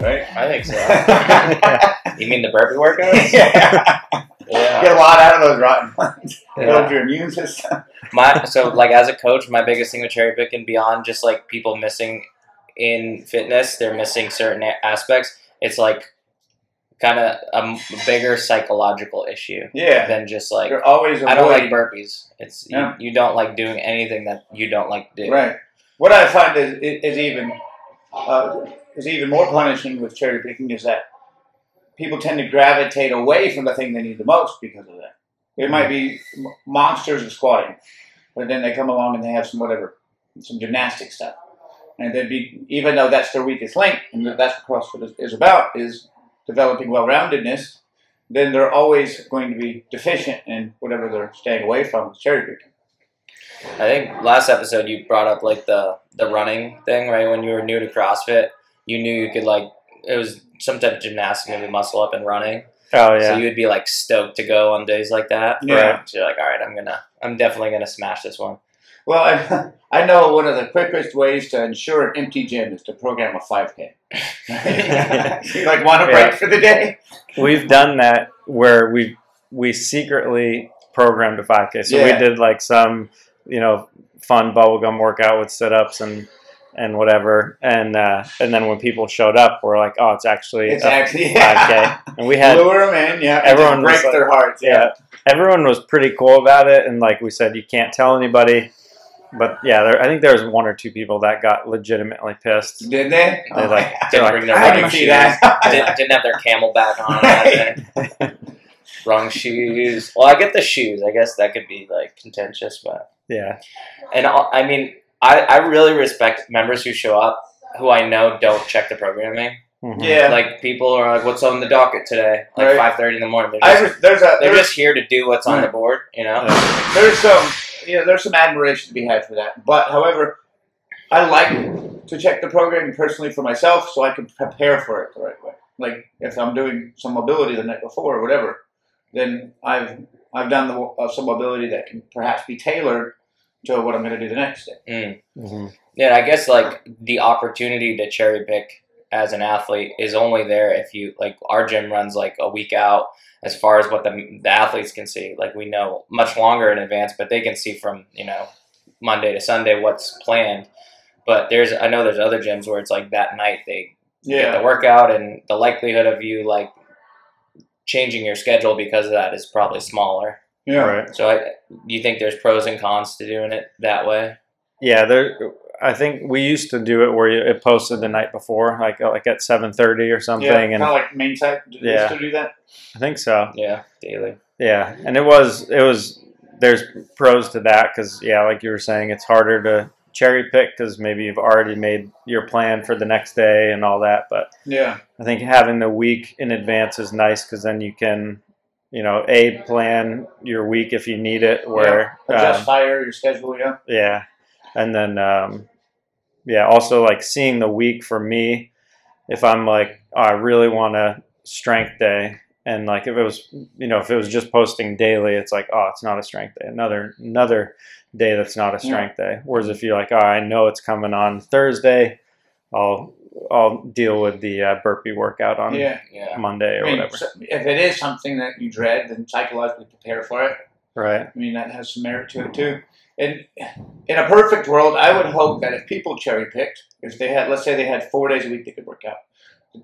value right? I think so. you mean the burpee workouts? yeah. Yeah. Get a lot out of those rotten ones. Yeah. Build your immune system. My so like as a coach, my biggest thing with cherry picking beyond just like people missing in fitness, they're missing certain aspects. It's like kind of a bigger psychological issue Yeah. than just like You're always I don't like burpees. It's Yeah. you, you don't like doing anything that you don't like doing. Right. What I find is, is even Uh, is even more punishing with cherry picking is that people tend to gravitate away from the thing they need the most because of that. It might be monsters of squatting, but then they come along and they have some whatever, some gymnastic stuff, and they'd be even though that's their weakest link, and that's what CrossFit is, is about is developing well-roundedness. Then they're always going to be deficient in whatever they're staying away from cherry picking. I think last episode you brought up like the the running thing, right? When you were new to CrossFit, you knew you could like it was some type of gymnastics, maybe muscle up and running. Oh yeah. So you would be like stoked to go on days like that. Yeah. Right? So you're like, all right, I'm gonna, I'm definitely gonna smash this one. Well, I, I know one of the quickest ways to ensure an empty gym is to program a 5K. you like want a break for the day? We've done that where we we secretly programmed a 5K. So Yeah. we did like some, you know, fun bubblegum workout with sit ups and and whatever. And uh, and then when people showed up, we're like, oh, it's actually It's a actually 5K. And we had lure them in, yeah. everyone just break was like- their hearts. Yeah. yeah, everyone was pretty cool about it. And like we said, you can't tell anybody. But yeah, there, I think there was one or two people that got legitimately pissed. Did they? They like didn't like, bring their I running shoes. that. didn't, didn't have their CamelBak on. and everything. Wrong shoes. Well, I get the shoes. I guess that could be like contentious, but yeah, and I I mean, I I really respect members who show up who I know don't check the programming. Mhm. yeah. Like people are like, "What's on the docket today?" Like Right. five thirty in the morning. They're just, was, there's a they're there's, just here to do what's on the board. You know. there's some you know there's some admiration to be had for that. But however, I like to check the programming personally for myself so I can prepare for it the right way. Like if I'm doing some mobility the night before or whatever, then I've I've done the, uh, some mobility that can perhaps be tailored to what I'm going to do the next day. Mm. Mhm. Yeah, I guess like the opportunity to cherry pick as an athlete is only there if you like our gym runs like a week out as far as what the the athletes can see. Like we know much longer in advance, but they can see from you know Monday to Sunday what's planned. But there's I know there's other gyms where it's like that night they get the workout and the likelihood of you like changing your schedule because of that is probably smaller. yeah. Right. So I, do you think there's pros and cons to doing it that way? Yeah, there. I think we used to do it where you, it posted the night before, like like at seven thirty or something, Yeah, kind and of like main site. Do you Yeah. still do that? I think so. Yeah, daily. Yeah, and it was it was. There's pros to that because yeah, like you were saying, it's harder to cherry pick because maybe you've already made your plan for the next day and all that. But Yeah. I think having the week in advance is nice because then you can, you know, a plan your week if you need it. Where Adjust um, fire your schedule. Yeah. Yeah, and then um, yeah, also like seeing the week for me. If I'm like, oh, I really want a strength day, and like if it was, you know, if it was just posting daily, it's like, oh, it's not a strength day. Another another day that's not a strength day. Whereas if you're like, oh, I know it's coming on Thursday, I'll I'll deal with the uh, burpee workout on Yeah. Yeah. Monday I or mean, whatever. so- if it is something that you dread, then psychologically prepare for it. Right. I mean, that has some merit to it too. And in a perfect world, I would hope that if people cherry picked, if they had, let's say they had four days a week they could work out,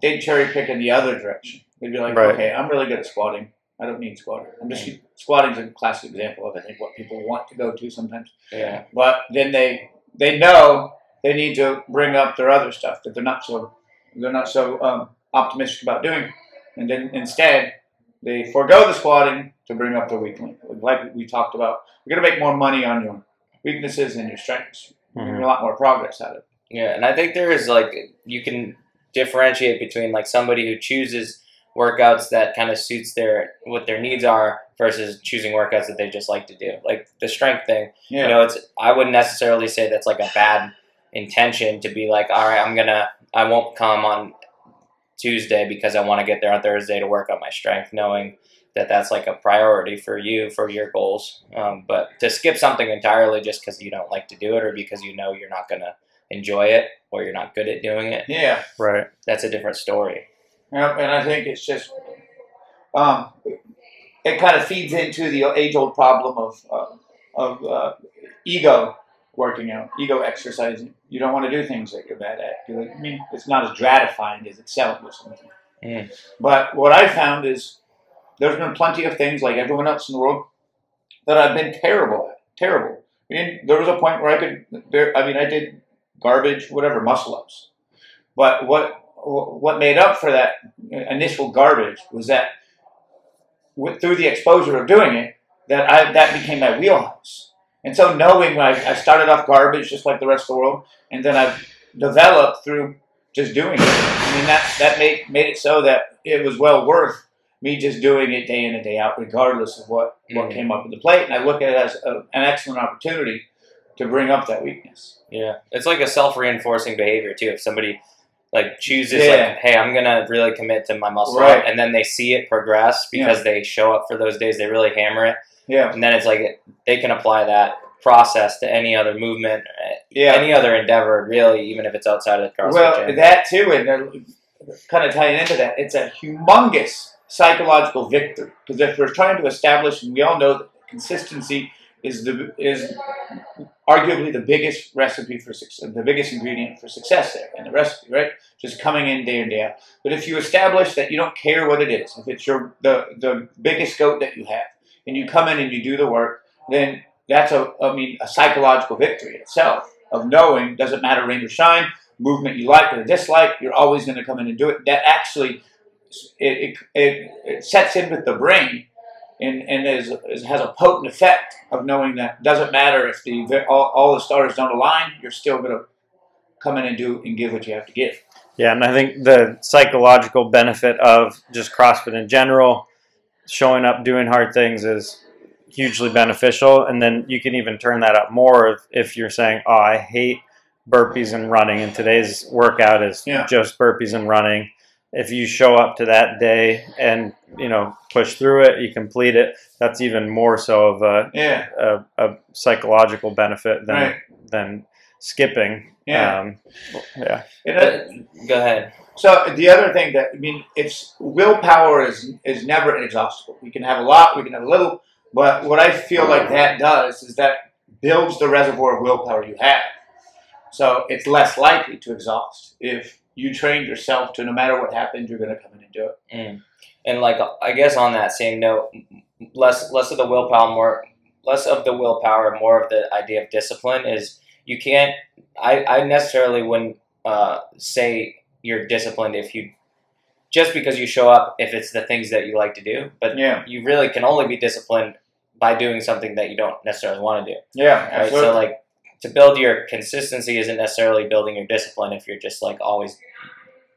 they'd cherry pick in the other direction. They'd be like, Right. okay, I'm really good at squatting. I don't need squatting. I'm just squatting's a classic example of I think what people want to go to sometimes. Yeah. But then they they know they need to bring up their other stuff that they're not so they're not so um, optimistic about doing, and then instead they forego the squatting to bring up their weak link. Like we talked about, you're gonna make more money on your weaknesses and your strengths. You're Mhm. a lot more progress out of it. Yeah, and I think there is like you can differentiate between like somebody who chooses workouts that kind of suits their what their needs are versus choosing workouts that they just like to do. Like the strength thing, Yeah. you know, it's I wouldn't necessarily say that's like a bad intention to be like, all right, I'm gonna I won't come on Tuesday because I want to get there on Thursday to work on my strength, knowing that that's like a priority for you for your goals. Um, but to skip something entirely just because you don't like to do it or because you know you're not gonna enjoy it or you're not good at doing it, yeah. Right. that's a different story. Yep, and I think it's just um, it kind of feeds into the age-old problem of uh, of uh, ego working out, ego exercising. You don't want to do things that you're bad at. You're like, I mean, it's not as gratifying as excelling or something. Mm. But what I found is there's been plenty of things like everyone else in the world that I've been terrible at. Terrible. I mean, there was a point where I could. I mean, I did garbage, whatever, muscle ups. But what what made up for that initial garbage was that with, through the exposure of doing it, that I that became my wheelhouse. And so knowing I, I started off garbage just like the rest of the world, and then I've developed through just doing it. I mean that that made made it so that it was well worth me just doing it day in and day out, regardless of what what Mhm. came up with the plate. And I look at it as a, an excellent opportunity to bring up that weakness. Yeah, it's like a self reinforcing behavior too. If somebody like chooses Yeah. like, hey, I'm gonna really commit to my muscle, Right. up, and then they see it progress because they show up for those days, they really hammer it, Yeah, and then it's like they can apply that process to any other movement, eh, yeah. any other endeavor, really, even if it's outside of the CrossFit Well, gym. that too, and kind of tying into that, it's a humongous psychological victory because if we're trying to establish, and we all know that consistency is the is arguably the biggest recipe for success, the biggest ingredient for success there in the recipe, right? Just coming in day in day out. But if you establish that you don't care what it is, if it's your the the biggest goat that you have, and you come in and you do the work, then that's a I mean a psychological victory in itself of knowing doesn't matter rain or shine movement you like or dislike, you're always going to come in and do it. That actually it, it, it, it sets in with the brain and, and is, is, has a potent effect of knowing that doesn't matter if the all, all the stars don't align, you're still going to come in and do and give what you have to give. Yeah, and I think the psychological benefit of just CrossFit in general, showing up, doing hard things is hugely beneficial. And then you can even turn that up more if, if you're saying, oh, I hate burpees and running, and today's workout is Yeah. just burpees and running. If you show up to that day and you know push through it, you complete it. That's even more so of a, Yeah, a, a psychological benefit than right. than skipping. Yeah. Um, yeah. And, uh, go ahead. So the other thing that I mean, it's willpower is is never inexhaustible. We can have a lot, we can have a little, but what I feel like that does is that builds the reservoir of willpower you have. So it's less likely to exhaust if you trained yourself to no matter what happens, you're going to come in and do it. And like I guess on that same note, less less of the willpower, more less of the willpower, more of the idea of discipline is you can't. I I necessarily wouldn't uh, say you're disciplined if you just because you show up if it's the things that you like to do, but Yeah, you really can only be disciplined by doing something that you don't necessarily want to do. yeah, Right? absolutely. So like to build your consistency isn't necessarily building your discipline if you're just like always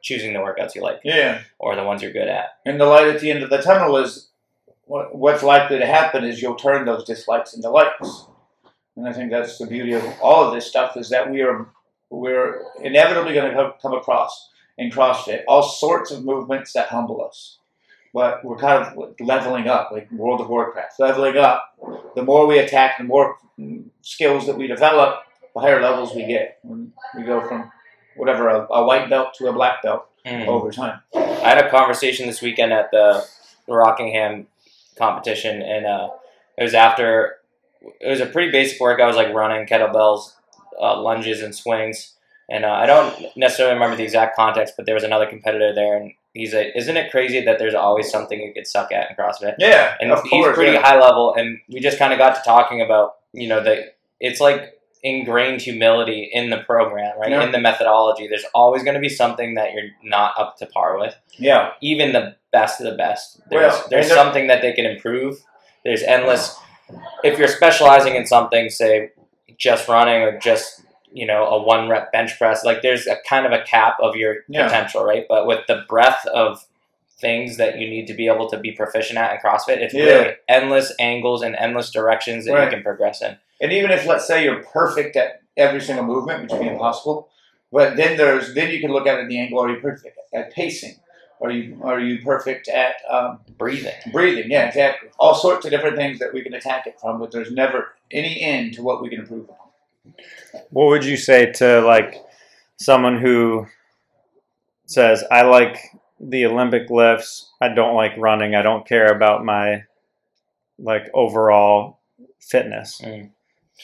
choosing the workouts you like yeah. or the ones you're good at. And the light at the end of the tunnel is what's likely to happen is you'll turn those dislikes into likes. And I think that's the beauty of all of this stuff is that we are we're inevitably going to come across in CrossFit all sorts of movements that humble us. But we're kind of leveling up, like World of Warcraft, leveling up. The more we attack, the more skills that we develop, the higher levels we get. We go from whatever a, a white belt to a black belt Mm. over time. I had a conversation this weekend at the Rockingham competition, and uh, it was after it was a pretty basic workout. I was like running kettlebells, uh, lunges, and swings. And uh, I don't necessarily remember the exact context, but there was another competitor there, and he's like, "Isn't it crazy that there's always something you could suck at in CrossFit?" Yeah, and he's course. pretty yeah. high level and we just kind of got to talking about you know the it's like ingrained humility in the program right Yeah. in the methodology there's always going to be something that you're not up to par with Yeah, even the best of the best there's, Well, there's there- something that they can improve there's endless if you're specializing in something say just running or just you know a one rep bench press like there's a kind of a cap of your Yeah. potential right but with the breadth of things that you need to be able to be proficient at in CrossFit. It's Yeah. really endless angles and endless directions that Right. you can progress in. And even if let's say you're perfect at every single movement, which would be impossible, but then there's then you can look at it in the angle. Are you perfect at pacing? Are you are you perfect at um, Breathing. breathing? Yeah, exactly. All sorts of different things that we can attack it from, but there's never any end to what we can improve upon. What would you say to like someone who says, "I like the Olympic lifts. I don't like running. I don't care about my like overall fitness." Mm.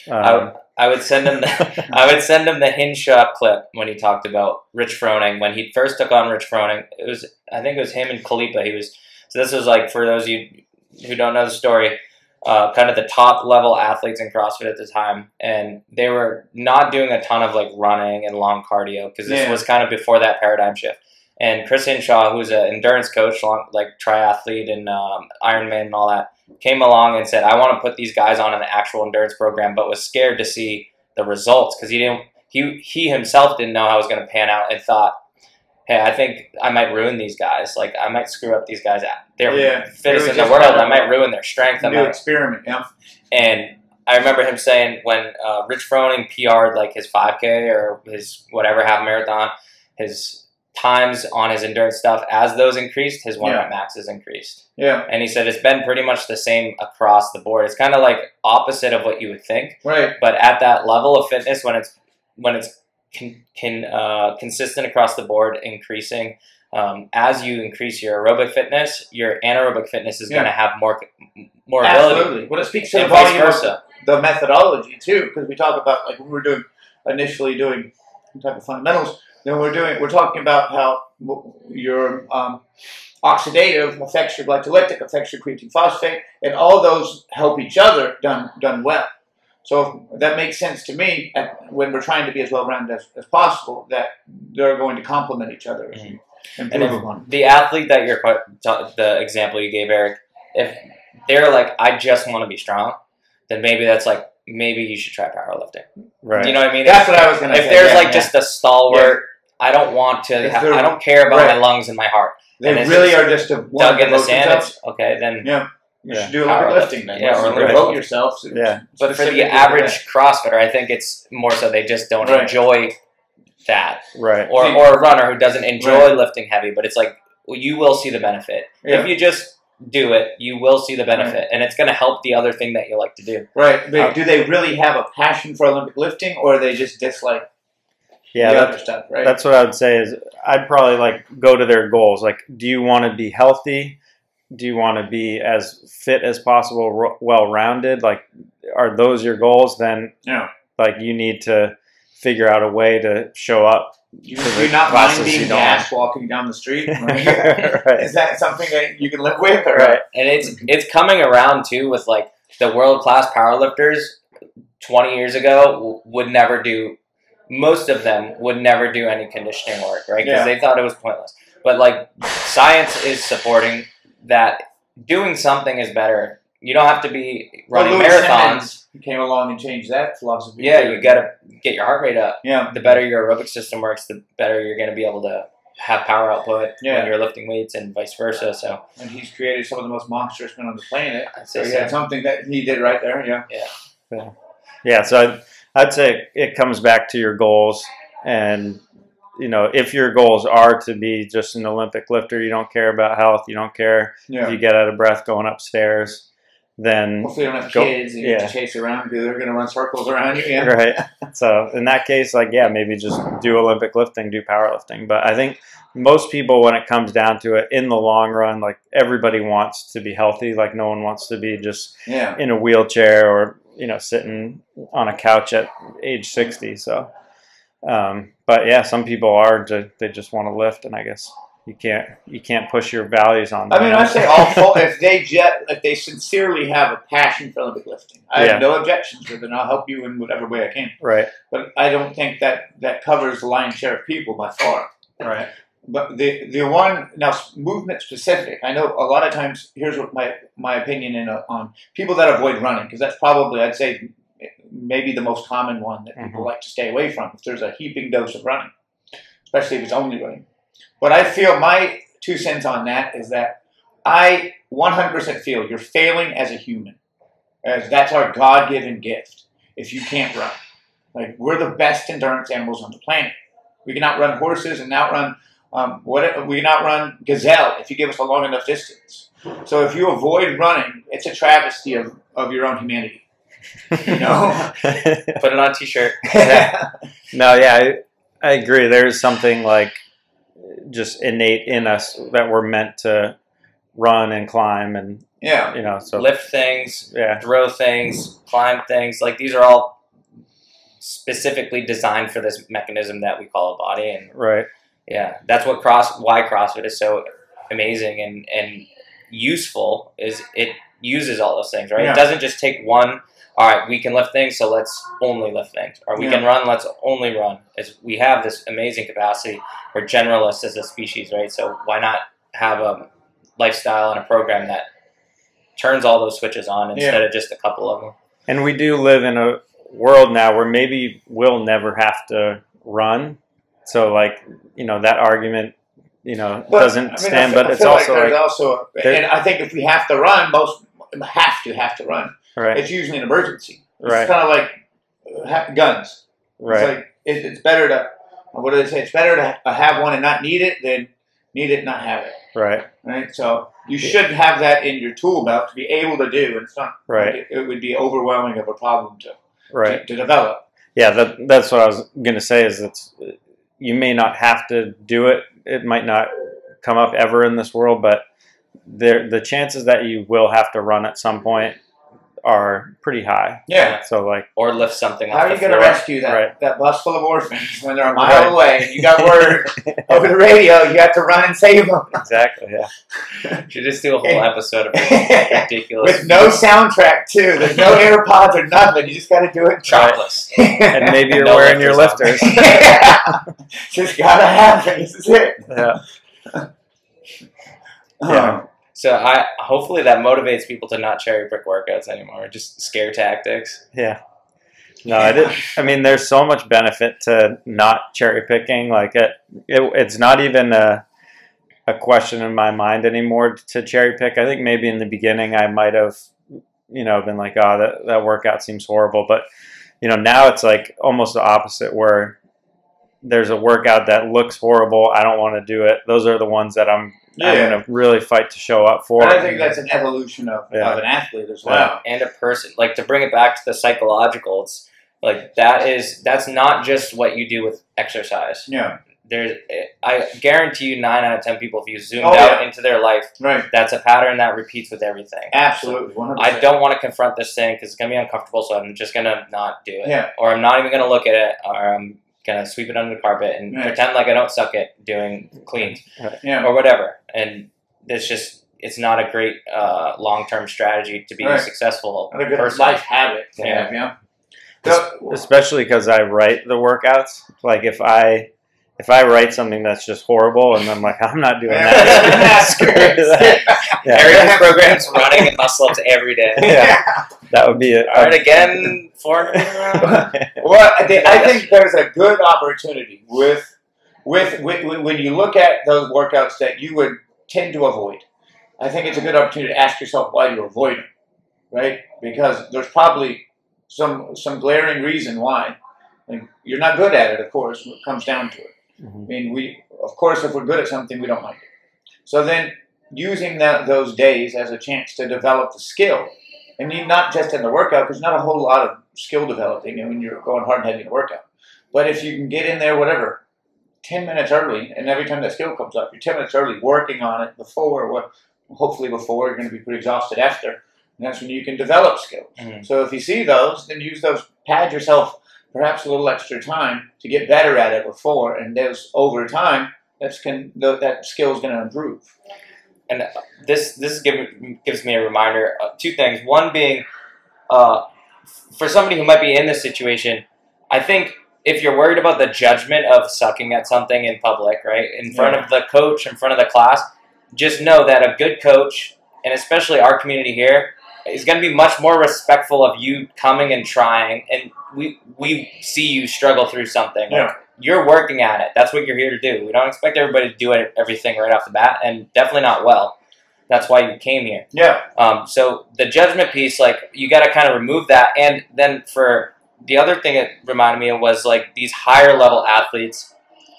Um, I, would- I would send him. The, I would send him the Hinshaw clip when he talked about Rich Froning when he first took on Rich Froning. It was I think it was him and Khalipa. He was so this was like for those of you who don't know the story, uh, kind of the top level athletes in CrossFit at the time, and they were not doing a ton of like running and long cardio because this Yeah. was kind of before that paradigm shift. And Chris Hinshaw, who's an endurance coach, long, like triathlete and um, Ironman and all that, came along and said, "I want to put these guys on an actual endurance program," but was scared to see the results because he didn't. He he himself didn't know how it was going to pan out and thought, "Hey, I think I might ruin these guys. Like I might screw up these guys. They're Yeah. fittest in the world. I might ruin their strength. I New might experiment. Yeah. and I remember him saying when uh, Rich Froning PR'd like his 5K or his whatever half marathon, his times on his endurance stuff, as those increased, his one Yeah. rep maxes increased. Yeah. And he said it's been pretty much the same across the board. It's kind of like opposite of what you would think, Right. but at that level of fitness, when it's when it's can, can uh, consistent across the board, increasing. Um, as you increase your aerobic fitness, your anaerobic fitness is Yeah. going to have more more ability, Absolutely. Well, it speaks to the volume of versa. the methodology too, because we talk about like when we're doing initially doing some type of fundamentals. Then we're doing we're talking about how your um, oxidative affects your glycolytic, affects your creatine phosphate, and all those help each other done done well. So that makes sense to me at, when we're trying to be as well rounded as, as possible. That they're going to complement each other as mm-hmm. you And improve upon. the athlete that you're the example you gave Eric, if they're like, I just want to be strong, then maybe that's like maybe you should try powerlifting. right. You know what I mean? That's if, what I was going to say. if say. there's yeah, like yeah. just a stalwart, I don't want to. If Ha- I don't care about my lungs and my heart. they and really are just a Dug in the sand. okay, then. Yeah. You Yeah. should do Olympic Powerlifting. lifting then. Yeah, or you devote lifting. yourself. to- Yeah. But for the average that. CrossFitter, I think it's more so they just don't Right. enjoy that, Right. or See- or a runner who doesn't enjoy Right. lifting heavy. But it's like well, you will see the benefit Yeah. if you just do it. You will see the benefit, and it's going to help the other thing that you like to do. Right. But Uh, do they really have a passion for Olympic lifting, or they just dislike Yeah. the that- stuff? Right. That's what I would say is I'd probably like go to their goals. Like, do you want to be healthy? Do you want to be as fit as possible, well rounded? Like, are those your goals? Then, Yeah. like, you need to figure out a way to show up. you, to do the not classes mind you being don't gas walking down the street? right. Is that something that you can live with? Or Right. And it's it's coming around too with like the world class powerlifters. Twenty years ago, would never do. Most of them would never do any conditioning work, right? Because Yeah. they thought it was pointless. But like science is supporting that doing something is better. You don't have to be running Well, marathons. Simmons came along and changed that philosophy. Yeah, too. you gotta get your heart rate up. Yeah. The better your aerobic system works, the better you're gonna be able to have power output Yeah. when you're lifting weights and vice versa. So And he's created some of the most monstrous men on the planet. I'd So say he had so. something that he did right there. Yeah. Yeah. Yeah, so I'd, I'd say it comes back to your goals. And, you know, if your goals are to be just an Olympic lifter, you don't care about health, you don't care if you get out of breath going upstairs, then, Hopefully, you don't have Go- kids and you yeah. chase around because they're going to run circles around you. Yeah. right? So in that case, like, yeah, maybe just do Olympic lifting, do powerlifting. But I think most people, when it comes down to it, in the long run, like, everybody wants to be healthy. Like, no one wants to be just Yeah. in a wheelchair or you know sitting on a couch at age 60 so um, but yeah some people are ju- they just want to lift and i guess you can't you can't push your values on I mean, I say all full, if they jet, if they sincerely have a passion for Olympic lifting, I Yeah. have no objections with it. and I'll help you in whatever way I can. right But I don't think that that covers the lion's share of people by far. right But the the one now movement specific, I know a lot of times. Here's what my my opinion in, uh, on people that avoid running because that's probably I'd say maybe the most common one that people Mhm. like to stay away from. If there's a heaping dose of running, especially if it's only running. But I feel my two cents on that is that I 100% feel you're failing as a human, as that's our God-given gift. If you can't run, like we're the best endurance animals on the planet, we can outrun horses and outrun um, what we can outrun gazelle if you give us a long enough distance. So if you avoid running, it's a travesty of, of your own humanity. You know? Oh. Put it on a t-shirt. no, yeah, I, I agree. There's something like just innate in us that we're meant to run and climb and yeah. you know so Lift things, yeah throw things, climb things. Like these are all specifically designed for this mechanism that we call a body. And right yeah, that's what cross why CrossFit is so amazing and and useful is it uses all those things, right? Yeah. It doesn't just take one. All right, we can lift things, so let's only lift things, or we can run, let's only run. It's, we have this amazing capacity. We're generalists as a species, right? So why not have a lifestyle and a program that turns all those switches on instead of just a couple of them? and we do live in a world now where maybe we'll never have to run so like you know that argument you know But, doesn't I mean, I stand feel- but I it's feel like also there's like also, and I think if we have to run, most have to have to run. Right It's usually an emergency. It's Right. kind of like uh, guns. right It's like it, it's better to what do they say? It's better to have one and not need it than need it and not have it. right Right. So you should have that in your tool belt to be able to do, it's not. right It, it would be overwhelming of a problem to right to, to develop. yeah that, that's what i was going to say is that you may not have to do it it might not come up ever in this world but there the chances that you will have to run at some point are pretty high Yeah. so like Or lift something up. How off are you going to rescue that Right. that bus full of orphans when they're a mile Right. away and you got word over the radio you have to run and save them exactly yeah Should just do a whole episode of ridiculous with no soundtrack too. There's no AirPods or nothing. You just got to do it. chopless. and maybe you're No wearing your lifters on. lifters just gotta happen. This is it. yeah Um, Yeah. So I hopefully that motivates people to not cherry pick workouts anymore. Just scare tactics. Yeah. No, I did. I mean, there's so much benefit to not cherry picking. Like it, it it's not even a a question in my mind anymore to cherry pick. I think maybe in the beginning I might have, you know, been like, oh, that that workout seems horrible. But you know, now it's like almost the opposite, where there's a workout that looks horrible. I don't want to do it. Those are the ones that I'm I'm gonna really fight to show up for. And I think that's an evolution of, Yeah. of an athlete as well. and a person like to bring it back to the psychological it's like that is that's not just what you do with exercise Yeah. there's i guarantee you nine out of ten people if you zoomed Oh, out yeah. into their life Right. that's a pattern that repeats with everything Absolutely. 100%. i don't want to confront this thing because it's going to be uncomfortable so i'm just going to not do it Yeah. or i'm not even going to look at it or i'm going to sweep it under the carpet and Right. pretend like i don't suck at doing cleans Yeah. or whatever. And it's just it's not a great uh, long term strategy to be Right. a successful Not a good person. life habit Yeah. have, yeah. Es- So- especially because I write the workouts. Like if I if I write something that's just horrible and I'm like I'm not doing that, screw that. Yeah, Every program's running and muscle ups every day. Yeah. that would be it. All right, again, four hundred round. Well, I thi- I think there's a good opportunity with, with with when- when you look at those workouts that you would tend to avoid. I think it's a good opportunity to ask yourself why you avoid them, right? Because there's probably some some glaring reason why. Like, you're not good at it, of course. When it comes down to it. I Mhm. mean, we of course, if we're good at something, we don't like it. So then, using that those days as a chance to develop the skill, and you not just in the workout, because not a whole lot of skill developing when you're going hard and heavy in a workout. But if you can get in there, whatever, ten minutes early, and every time that skill comes up, you're ten minutes early working on it before, what hopefully before you're going to be pretty exhausted after. And that's when you can develop skills. Mhm. So if you see those, then use those. Pad yourself perhaps a little extra time to get better at it before, and those over time, that's can th- that skill is going to improve. This this give, gives me a reminder of two things. One being, uh, for somebody who might be in this situation, I think if you're worried about the judgment of sucking at something in public, right, in front of the coach, in front of the class, just know that a good coach, and especially our community here, is going to be much more respectful of you coming and trying. And we we see you struggle through something. Yeah. Like, you're working at it. That's what you're here to do. We don't expect everybody to do it, everything right off the bat, and definitely not well. That's why you came here. Yeah. Um, so the judgment piece, like you got to kind of remove that, and then for the other thing it reminded me of was like these higher level athletes.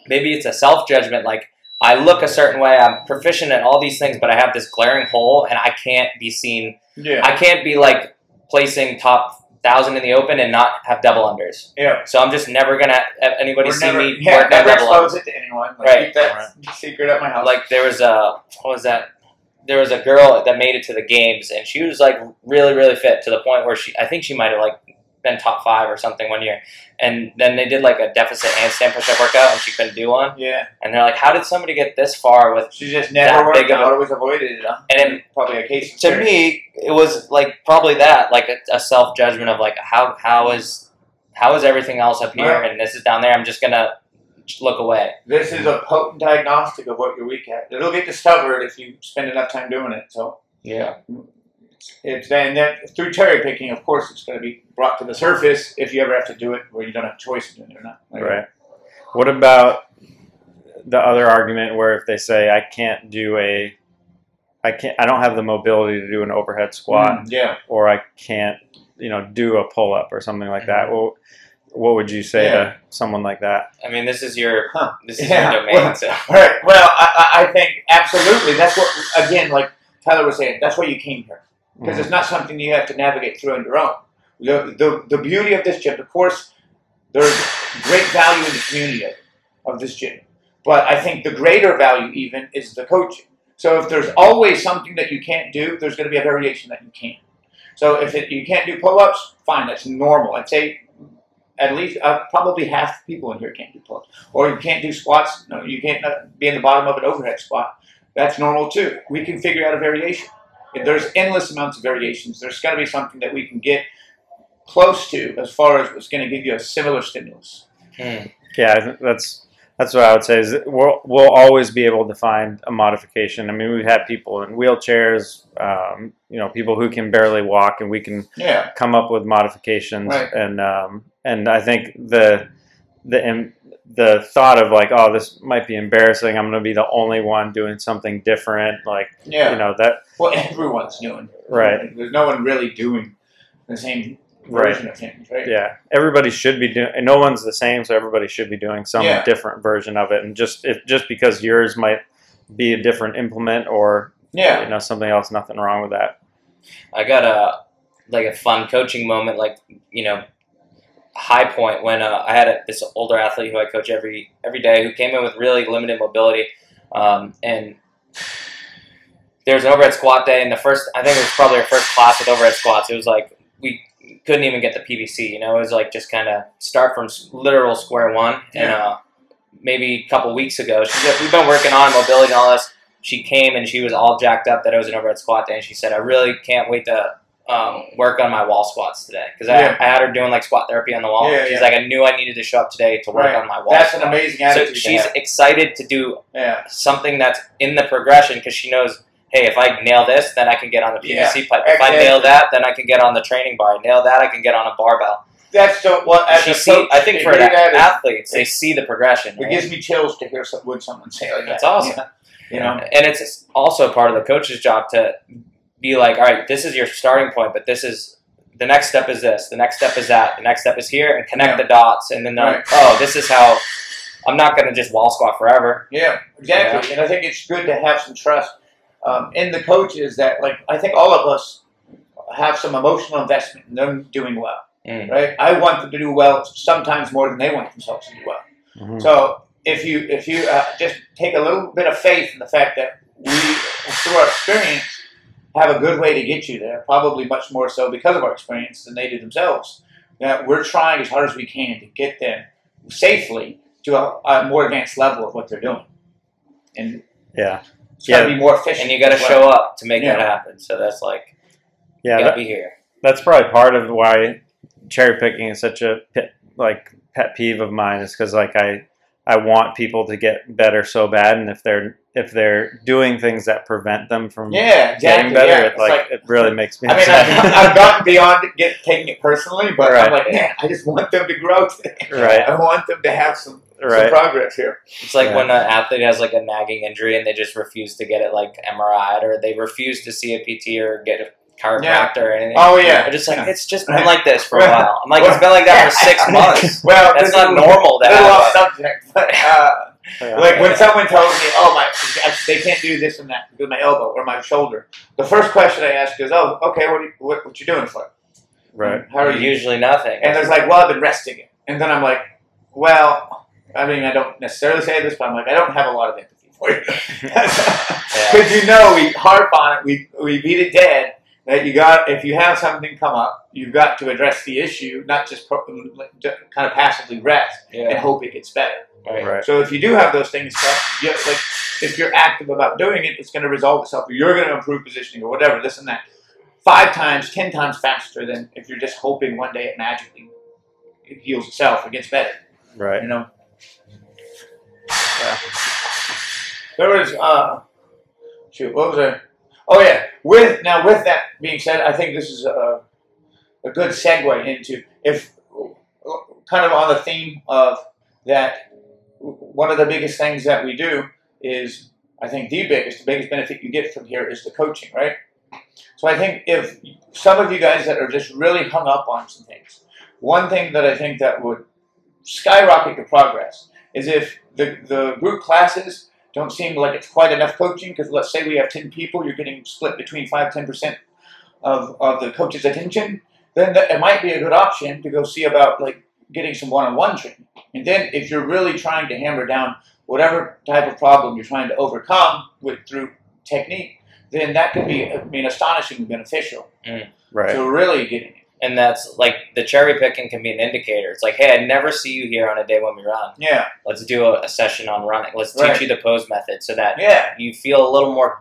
Maybe it's a self judgment, like I look a certain way, I'm proficient at all these things, but I have this glaring hole, and I can't be seen. Yeah. I can't be like placing top thousand in the open and not have double unders. yeah. So I'm just never gonna have anybody We're see never, me yeah, work never double unders. expose it to anyone. Like, Right. Keep that secret at my house. like there was a what was that there was a girl that made it to the games and she was like really really fit to the point where she i think she might have like been top five or something one year and then they did like a deficit handstand push-up workout and she couldn't do one yeah. and they're like how did somebody get this far with She just never worked out. Always avoided it. Huh? And it- probably a case. to me it was like probably that like a, a self-judgment of like how how is how is everything else up here Right. and this is down there i'm just gonna look away this is a potent diagnostic of what you're weak at. It'll get discovered if you spend enough time doing it. So yeah it's then then through cherry picking, of course, it's going to be brought to the surface if you ever have to do it where you don't have a choice in doing it or not. Like, Right. What about the other argument where if they say I can't do a I can't I don't have the mobility to do an overhead squat Mm, yeah. or I can't, you know, do a pull up or something like that. Well, what would you say Yeah. to someone like that? i mean this is your Huh. this is Yeah. your domain Well, so All right. Well, I, I I think absolutely. That's what again, like Tyler was saying. That's why you came here because it's not something you have to navigate through on your own. The, the, the beauty of this gym, of course, there's great value in the community of, of this gym. But I think the greater value even is the coaching. So if there's always something that you can't do, there's going to be a variation that you can. So if it, you can't do pull-ups, fine, that's normal. I'd say at least uh, probably half the people in here can't do pull-ups. Or you can't do squats. No, you can't uh, be in the bottom of an overhead squat. That's normal too. We can figure out a variation. There's endless amounts of variations. There's got to be something that we can get close to as far as what's going to give you a similar stimulus. Hmm. Yeah, I think that's that's what I would say. Is that we'll we'll always be able to find a modification. I mean, we've had people in wheelchairs, um, you know, people who can barely walk, and we can Yeah. come up with modifications. Right. And um, and I think the the the thought of like, oh, this might be embarrassing. I'm going to be the only one doing something different. Like, Yeah. you know, that Well, everyone's doing. Right. There's no one really doing the same Right. version of things, right? yeah, everybody should be doing. No one's the same, so everybody should be doing some Yeah. different version of it. And just if just because yours might be a different implement or Yeah. you know something else, nothing wrong with that. I got a like a fun coaching moment, like you know, high point when uh, I had a, this older athlete who I coach every every day who came in with really limited mobility, um, and there was an overhead squat day, and the first I think it was probably our first class with overhead squats. It was like we couldn't even get the PVC, you know, it was like just kind of start from literal square one, and uh, maybe a couple weeks ago, she's we've been working on mobility and all this. She came and she was all jacked up that it was an overhead squat day, and she said, "I really can't wait to um, work on my wall squats today because Yeah. I, I had her doing like squat therapy on the wall. Yeah, She's yeah. like, I knew I needed to show up today to work Right. on my wall. That's an squat." amazing So attitude. to she's excited to do something that's in the progression because she knows, hey, if I nail this, then I can get on the PVC pipe. If I nail that, then I can get on the training bar. Nail that, I can get on a barbell. That's so what as She see, coach, I think for hear the that is- athletes, they see the progression. it right? gives me chills to hear some, when someone say like That's that. awesome. Yeah. You know. and it's also part of the coach's job to be like, all right, this is your starting point, but this is the next step is this, the next step is that, the next step is here, and connect Yeah. the dots, and then Right. like, oh, this is how. I'm not going to just wall squat forever. Yeah, exactly. And I think it's good to have some trust um, in the coaches that, like, I think all of us have some emotional investment in them doing well, Mm. right? I want them to do well sometimes more than they want themselves to do well. Mhm. So if you if you uh, just take a little bit of faith in the fact that we, through our experience, have a good way to get you there, probably much more so because of our experience than they do themselves. That we're trying as hard as we can to get them safely to a, a more advanced level of what they're doing, and Yeah, it's got to Yeah. be more efficient. And you got to as well. show up to make that happen. So that's like, yeah. got to be here. that's probably part of why cherry picking is such a pet, like pet peeve of mine is because like I I want people to get better so bad, and if they're if they're doing things that prevent them from Yeah, exactly. getting better, yeah. it It's like, it really makes me. I mean, upset. I've, I've gotten beyond get, taking it personally, but Right. I'm like, man, I just want them to grow today. Right. I want them to have some some progress here. It's like Yeah. when an athlete has like a nagging injury and they just refuse to get it like MRI'd or they refuse to see a PT or get a chiropractor or anything. Oh yeah, They're just like, Yeah. it's just been like this for a while. I'm like, it's been like that for six months. well, That's not is- normal to Little have. off subject, but uh, like when someone tells me, "Oh my, they can't do this and that with my elbow or my shoulder," the first question I ask is, "Oh, okay, what are you, what, what you doing for it? right. How are you?" Usually nothing. And there's like, "Well, I've been resting it," and then I'm like, "Well, I mean, I don't necessarily say this, but I'm like, I don't have a lot of empathy for you because you know we harp on it, we we beat it dead." That you got, if you have something come up, you've got to address the issue, not just pro- kind of passively rest and hope it gets better. Right. Right. So if you do have those things, stuff, you like if you're active about doing it, it's going to resolve itself. You're going to improve positioning or whatever, this and that, five times, ten times faster than if you're just hoping one day it magically it heals itself it gets better. Right. You know. Yeah. There was uh, shoot, what was it? Oh yeah. With now, with that being said, I think this is a a good segue into if kind of on the theme of that. One of the biggest things that we do is, I think, the biggest, the biggest benefit you get from here is the coaching, right? So I think if some of you guys that are just really hung up on some things, one thing that I think that would skyrocket your progress is if the, the group classes don't seem like it's quite enough coaching because let's say we have 10 people you're getting split between 5 10% of, of the coach's attention then that, it might be a good option to go see about like getting some one-on-one training. And then if you're really trying to hammer down whatever type of problem you're trying to overcome with through technique then that could be i mean astonishingly beneficial mm. Right. to really getting it And that's like the cherry picking can be an indicator. It's like, hey, I never see you here on a day when we run. yeah Let's do a, a session on running. Let's teach you the pose method so that yeah you feel a little more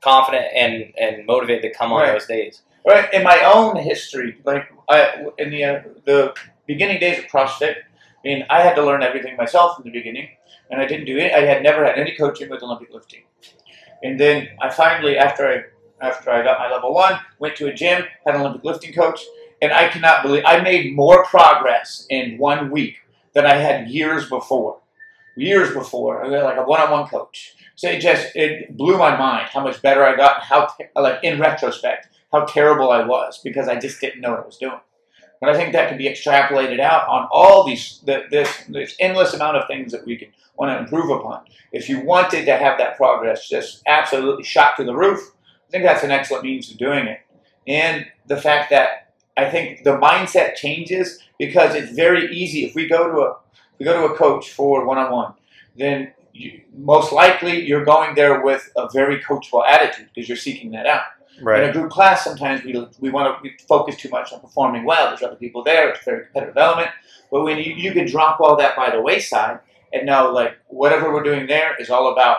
confident and, and motivated to come on Right. those days. Right. In my own history, like I, in the uh, the beginning days of CrossFit, I mean, I had to learn everything myself in the beginning, and I didn't do it. I had never had any coaching with Olympic lifting, and then I finally, after I after I got my level one, went to a gym, had an Olympic lifting coach, and I cannot believe I made more progress in one week than I had years before. Years before, like a one-on-one coach. So it just it blew my mind how much better I got. How like in retrospect, how terrible I was because I just didn't know what I was doing. But I think that can be extrapolated out on all these the, this this endless amount of things that we can want to improve upon. If you wanted to have that progress just absolutely shot to the roof, I think that's an excellent means of doing it. And the fact that I think the mindset changes because it's very easy if we go to a if we go to a coach for one on one, then you, most likely you're going there with a very coachable attitude because you're seeking that out. In a group class, sometimes we, we want to we focus too much on performing well. There's other people there. It's a very competitive element. But when you, you can drop all that by the wayside and know, like, whatever we're doing there is all about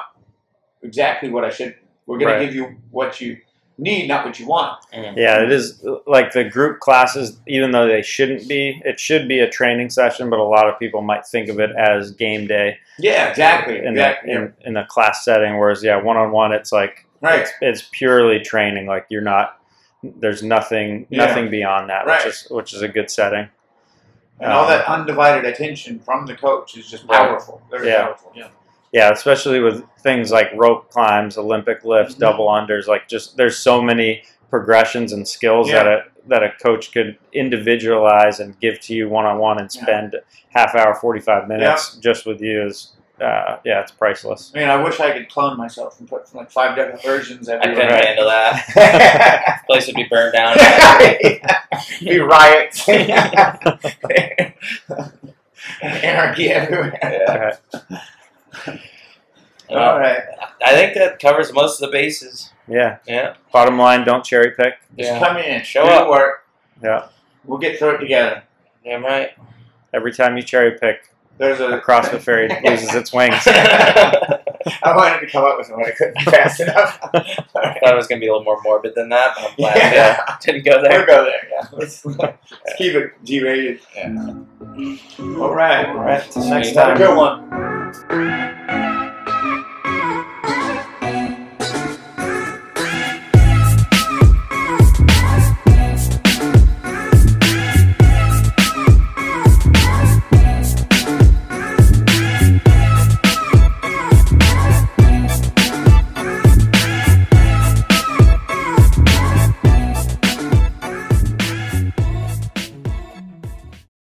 exactly what I should. We're going Right. to give you what you need, not what you want. Yeah, it is like the group classes, even though they shouldn't be, it should be a training session, but a lot of people might think of it as game day Yeah, exactly. in, exactly. the, in, in a class setting. Whereas, yeah, one on one, it's like, right. it's, it's purely training. Like you're not, there's nothing, Yeah. nothing beyond that, Right. which is, which is a good setting. And all Um, that undivided attention from the coach is just powerful. Very Yeah. powerful. Yeah. Yeah, especially with things like rope climbs, Olympic lifts, Mhm. double unders. Like just there's so many progressions and skills that a that a coach could individualize and give to you one on one and Yeah. spend half hour, forty five minutes just with you is uh, yeah, it's priceless. I mean, I wish I could clone myself and put like five different versions I everywhere. couldn't Right. handle that. Place would be burned down. Be riots. Anarchy everywhere. Okay. All uh, right. I think that covers most of the bases. Yeah. Yeah. Bottom line, don't cherry pick. Just Yeah. come in, Show do up. work. Yeah. We'll get through it together. Damn right. Every time you cherry pick, There's a a CrossFit fairy loses its wings. I wanted to come up with something I couldn't fast enough. All I thought it was gonna be a little more morbid than that, but I'm glad Yeah. yeah. didn't go there. We'll there. go there. Yeah. Let's, let's keep it G-rated. Yeah. All right. All right. Till next time. Have a good one. Thank you.